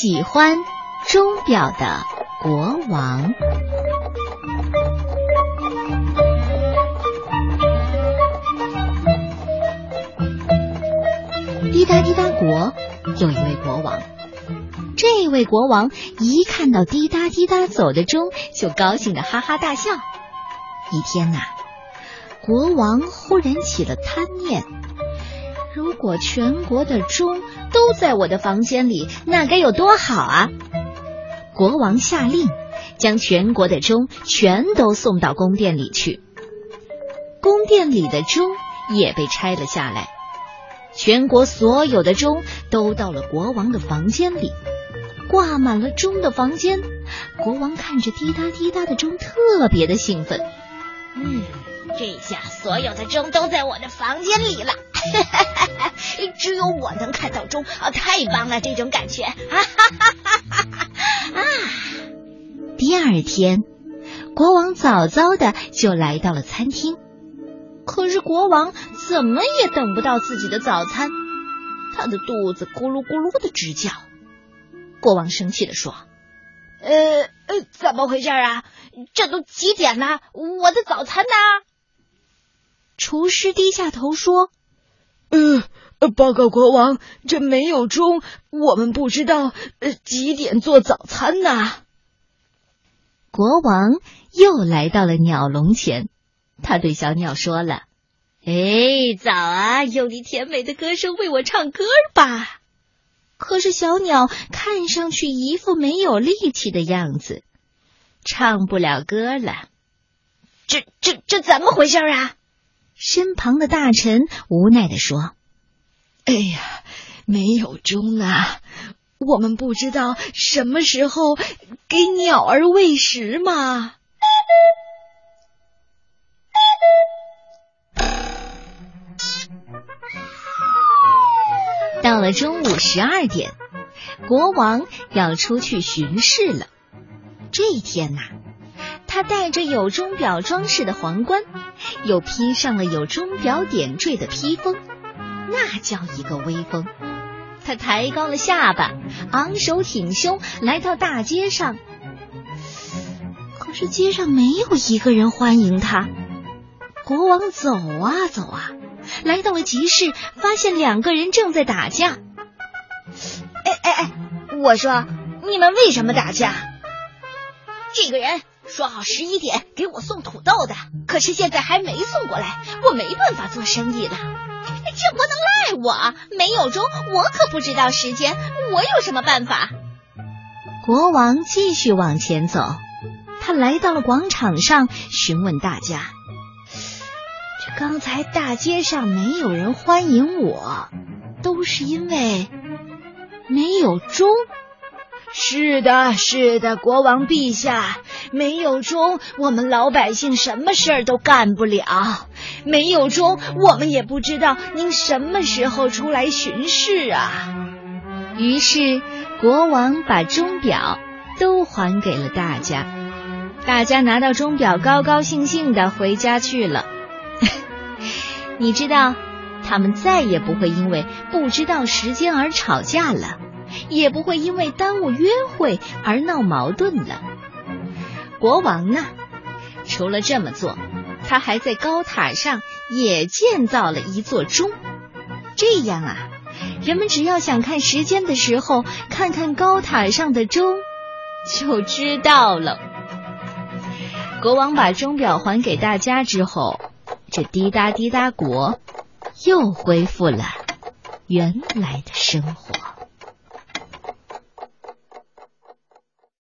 喜欢钟表的国王。滴答滴答国有一位国王，这位国王一看到滴答滴答走的钟，就高兴的哈哈大笑。一天呐，国王忽然起了贪念。如果全国的钟都在我的房间里，那该有多好啊！国王下令，将全国的钟全都送到宫殿里去。宫殿里的钟也被拆了下来，全国所有的钟都到了国王的房间里，挂满了钟的房间。国王看着滴答滴答的钟，特别的兴奋。嗯，这下所有的钟都在我的房间里了。哈哈哈哈只有我能看到钟啊！太棒了，这种感觉！哈哈哈哈哈！啊！第二天，国王早早的就来到了餐厅，可是国王怎么也等不到自己的早餐，他的肚子咕噜咕噜的直叫。国王生气的说：“呃呃，怎么回事啊？这都几点了？我的早餐呢？”厨师低下头说。呃，报告国王，这没有钟，我们不知道呃几点做早餐呢。国王又来到了鸟笼前，他对小鸟说了：“哎，早啊，用你甜美的歌声为我唱歌吧。”可是小鸟看上去一副没有力气的样子，唱不了歌了。这这这怎么回事啊？身旁的大臣无奈的说：“哎呀，没有钟啊，我们不知道什么时候给鸟儿喂食嘛。”到了中午十二点，国王要出去巡视了。这一天呐。他戴着有钟表装饰的皇冠，又披上了有钟表点缀的披风，那叫一个威风。他抬高了下巴，昂首挺胸，来到大街上。可是街上没有一个人欢迎他。国王走啊走啊，来到了集市，发现两个人正在打架。哎哎哎，我说，你们为什么打架？这个人。说好十一点给我送土豆的，可是现在还没送过来，我没办法做生意了。这不能赖我，没有钟，我可不知道时间，我有什么办法？国王继续往前走，他来到了广场上，询问大家：这刚才大街上没有人欢迎我，都是因为没有钟。是的，是的，国王陛下，没有钟，我们老百姓什么事儿都干不了。没有钟，我们也不知道您什么时候出来巡视啊。于是，国王把钟表都还给了大家，大家拿到钟表，高高兴兴的回家去了。你知道，他们再也不会因为不知道时间而吵架了。也不会因为耽误约会而闹矛盾了。国王呢，除了这么做，他还在高塔上也建造了一座钟。这样啊，人们只要想看时间的时候，看看高塔上的钟，就知道了。国王把钟表还给大家之后，这滴答滴答国又恢复了原来的生活。